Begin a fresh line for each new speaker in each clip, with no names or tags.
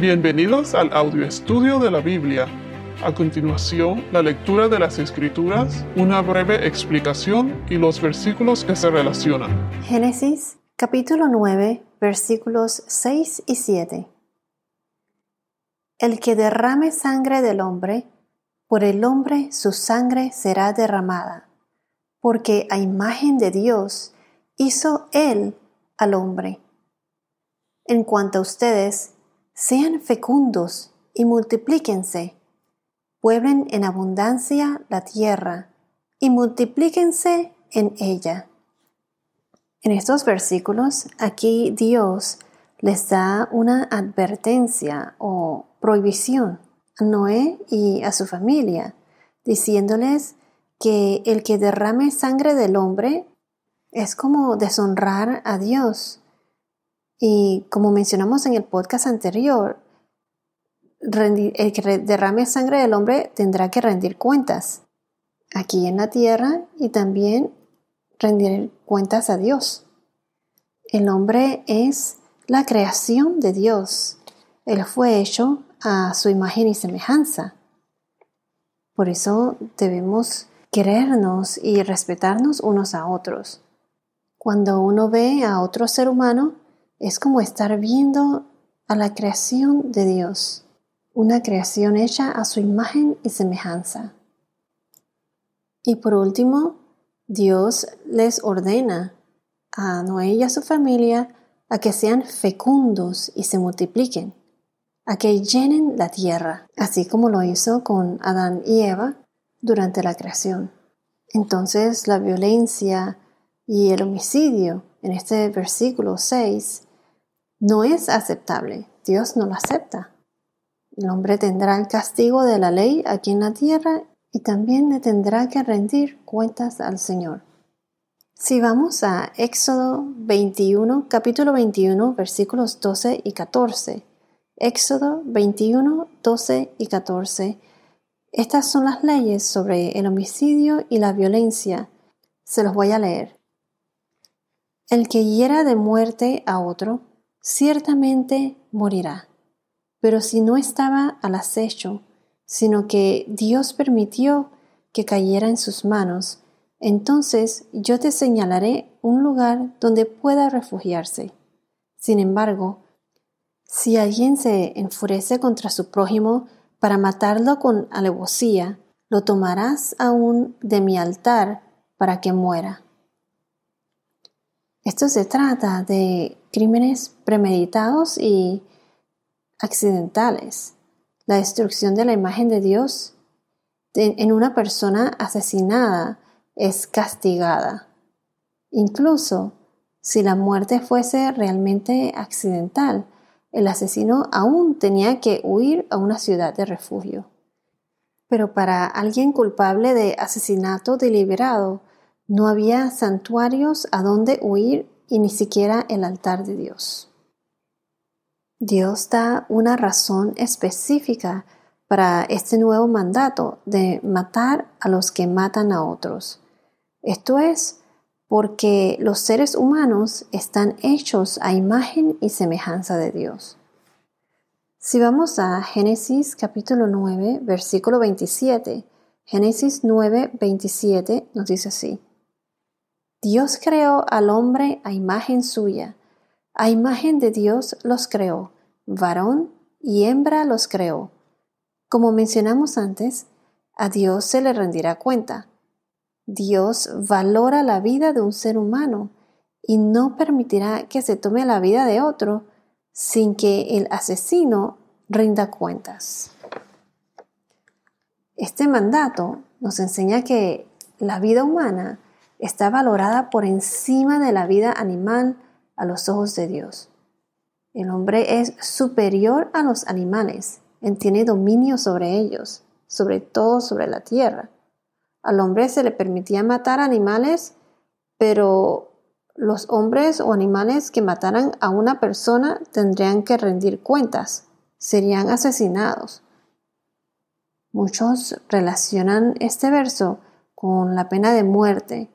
Bienvenidos al audio estudio de la Biblia. A continuación, la lectura de las Escrituras, una breve explicación y los versículos que se relacionan.
Génesis capítulo 9 versículos 6 y 7. El que derrame sangre del hombre, por el hombre su sangre será derramada, porque a imagen de Dios hizo él al hombre. En cuanto a ustedes, sean fecundos y multiplíquense, pueblen en abundancia la tierra y multiplíquense en ella. En estos versículos, aquí Dios les da una advertencia o prohibición a Noé y a su familia, diciéndoles que el que derrame sangre del hombre es como deshonrar a Dios y como mencionamos en el podcast anterior, el que derrame sangre del hombre tendrá que rendir cuentas aquí en la tierra y también rendir cuentas a Dios. El hombre es la creación de Dios. Él fue hecho a su imagen y semejanza. Por eso debemos querernos y respetarnos unos a otros. Cuando uno ve a otro ser humano, es como estar viendo a la creación de Dios, una creación hecha a su imagen y semejanza. Y por último, Dios les ordena a Noé y a su familia a que sean fecundos y se multipliquen, a que llenen la tierra, así como lo hizo con Adán y Eva durante la creación. Entonces la violencia y el homicidio en este versículo 6 no es aceptable. Dios no lo acepta. El hombre tendrá el castigo de la ley aquí en la tierra y también le tendrá que rendir cuentas al Señor. Si vamos a Éxodo 21, capítulo 21, versículos 12 y 14. Éxodo 21, 12 y 14. Estas son las leyes sobre el homicidio y la violencia. Se los voy a leer. El que hiera de muerte a otro, ciertamente morirá. Pero si no estaba al acecho, sino que Dios permitió que cayera en sus manos, entonces yo te señalaré un lugar donde pueda refugiarse. Sin embargo, si alguien se enfurece contra su prójimo para matarlo con alevosía, lo tomarás aún de mi altar para que muera. Esto se trata de crímenes premeditados y accidentales. La destrucción de la imagen de Dios en una persona asesinada es castigada. Incluso si la muerte fuese realmente accidental, el asesino aún tenía que huir a una ciudad de refugio. Pero para alguien culpable de asesinato deliberado, no había santuarios a donde huir y ni siquiera el altar de Dios. Dios da una razón específica para este nuevo mandato de matar a los que matan a otros. Esto es porque los seres humanos están hechos a imagen y semejanza de Dios. Si vamos a Génesis capítulo 9, versículo 27, Génesis 9, 27 nos dice así. Dios creó al hombre a imagen suya. A imagen de Dios los creó. Varón y hembra los creó. Como mencionamos antes, a Dios se le rendirá cuenta. Dios valora la vida de un ser humano y no permitirá que se tome la vida de otro sin que el asesino rinda cuentas. Este mandato nos enseña que la vida humana está valorada por encima de la vida animal a los ojos de Dios. El hombre es superior a los animales, él tiene dominio sobre ellos, sobre todo sobre la tierra. Al hombre se le permitía matar animales, pero los hombres o animales que mataran a una persona tendrían que rendir cuentas, serían asesinados. Muchos relacionan este verso con la pena de muerte,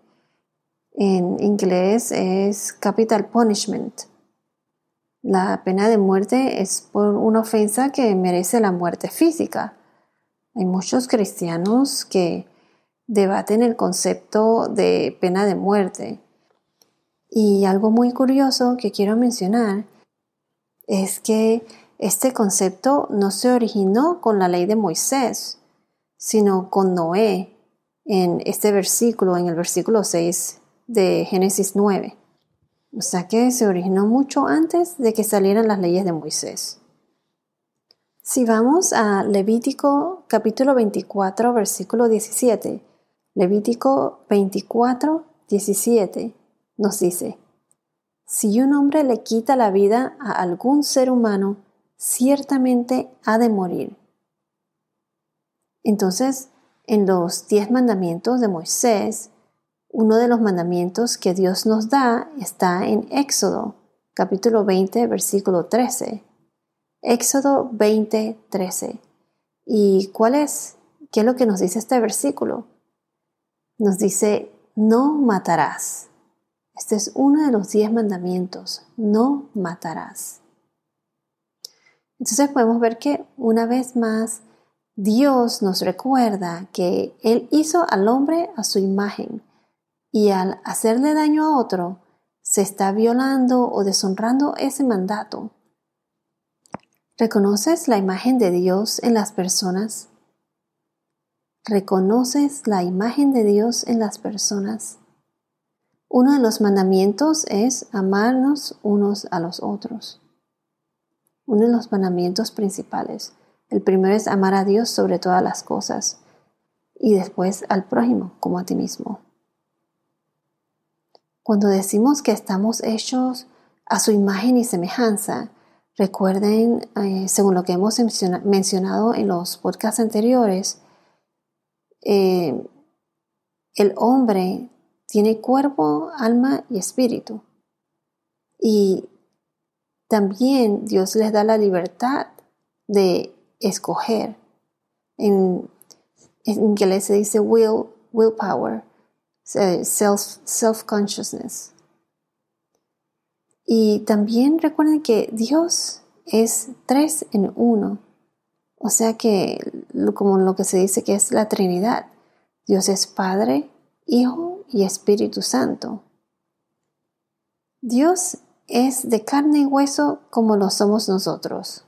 en inglés es capital punishment. La pena de muerte es por una ofensa que merece la muerte física. Hay muchos cristianos que debaten el concepto de pena de muerte. Y algo muy curioso que quiero mencionar es que este concepto no se originó con la ley de Moisés, sino con Noé en este versículo, en el versículo 6 de Génesis 9. O sea que se originó mucho antes de que salieran las leyes de Moisés. Si vamos a Levítico capítulo 24, versículo 17, Levítico 24, 17 nos dice, si un hombre le quita la vida a algún ser humano, ciertamente ha de morir. Entonces, en los diez mandamientos de Moisés, uno de los mandamientos que Dios nos da está en Éxodo, capítulo 20, versículo 13. Éxodo 20, 13. ¿Y cuál es? ¿Qué es lo que nos dice este versículo? Nos dice, no matarás. Este es uno de los diez mandamientos, no matarás. Entonces podemos ver que una vez más Dios nos recuerda que Él hizo al hombre a su imagen y al hacerle daño a otro, se está violando o deshonrando ese mandato. ¿Reconoces la imagen de Dios en las personas? ¿Reconoces la imagen de Dios en las personas? Uno de los mandamientos es amarnos unos a los otros. Uno de los mandamientos principales. El primero es amar a Dios sobre todas las cosas y después al prójimo como a ti mismo. Cuando decimos que estamos hechos a su imagen y semejanza, recuerden, eh, según lo que hemos mencionado en los podcasts anteriores, eh, el hombre tiene cuerpo, alma y espíritu. Y también Dios les da la libertad de escoger. En, en inglés se dice will, willpower self, self-consciousness. Y también recuerden que Dios es tres en uno. O sea que, como lo que se dice que es la Trinidad, Dios es Padre, Hijo y Espíritu Santo. Dios es de carne y hueso como lo somos nosotros,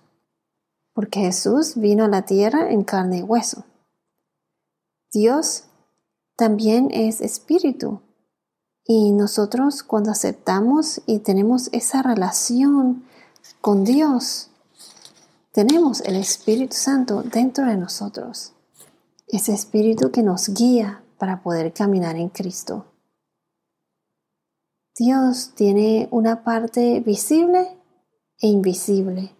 porque Jesús vino a la tierra en carne y hueso. Dios también es espíritu. Y nosotros cuando aceptamos y tenemos esa relación con Dios, tenemos el Espíritu Santo dentro de nosotros. Ese Espíritu que nos guía para poder caminar en Cristo. Dios tiene una parte visible e invisible,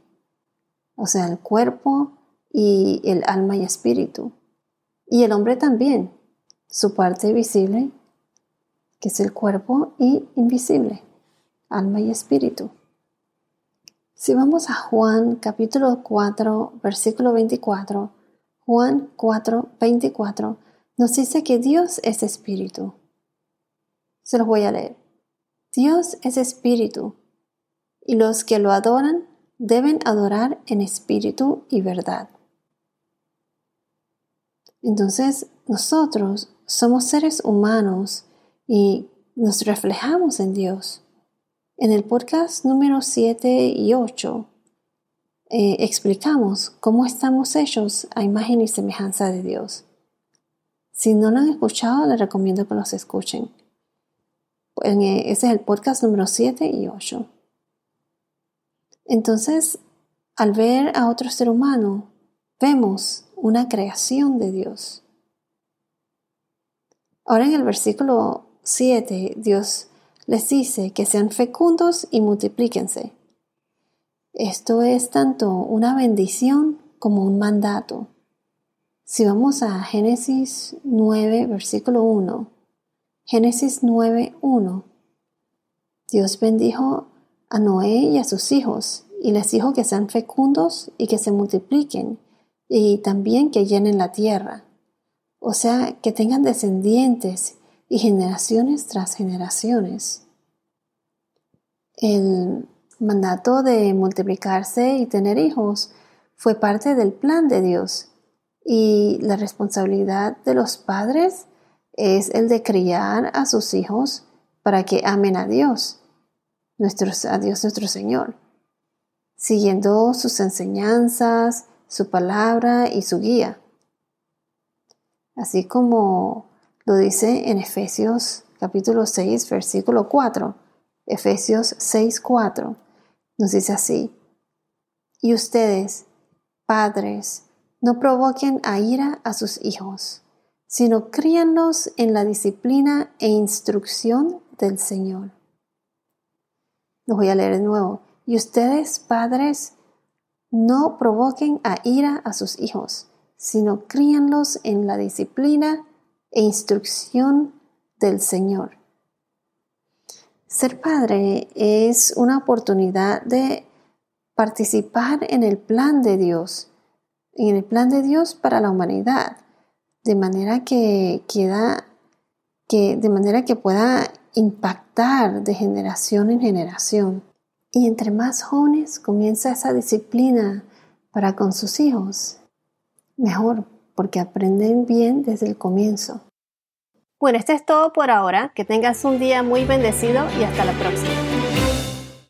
o sea, el cuerpo y el alma y espíritu. Y el hombre también, su parte visible, que es el cuerpo, y invisible, alma y espíritu. Si vamos a Juan capítulo 4, versículo 24, Juan 4, 24, nos dice que Dios es espíritu. Se los voy a leer. Dios es espíritu, y los que lo adoran deben adorar en espíritu y verdad. Entonces, nosotros somos seres humanos y nos reflejamos en Dios. En el podcast número 7 y 8 eh, explicamos cómo estamos hechos a imagen y semejanza de Dios. Si no lo han escuchado, les recomiendo que los escuchen. Eh, ese es el podcast número 7 y 8. Entonces, al ver a otro ser humano, vemos una creación de Dios. Ahora en el versículo 7, Dios les dice que sean fecundos y multiplíquense. Esto es tanto una bendición como un mandato. Si vamos a Génesis 9, versículo 1, Génesis 9, 1, Dios bendijo a Noé y a sus hijos y les dijo que sean fecundos y que se multipliquen y también que llenen la tierra o sea, que tengan descendientes y generaciones tras generaciones. El mandato de multiplicarse y tener hijos fue parte del plan de Dios y la responsabilidad de los padres es el de criar a sus hijos para que amen a Dios, a Dios nuestro Señor, siguiendo sus enseñanzas, su palabra y su guía. Así como lo dice en Efesios capítulo 6, versículo 4. Efesios 6, 4. Nos dice así. Y ustedes, padres, no provoquen a ira a sus hijos, sino críanlos en la disciplina e instrucción del Señor. Lo voy a leer de nuevo. Y ustedes, padres, no provoquen a ira a sus hijos, sino críanlos en la disciplina e instrucción del Señor. Ser padre es una oportunidad de participar en el plan de Dios, en el plan de Dios para la humanidad, de manera que queda que de manera que pueda impactar de generación en generación. Y entre más jóvenes comienza esa disciplina para con sus hijos, mejor, porque aprenden bien desde el comienzo.
Bueno, esto es todo por ahora. Que tengas un día muy bendecido y hasta la próxima.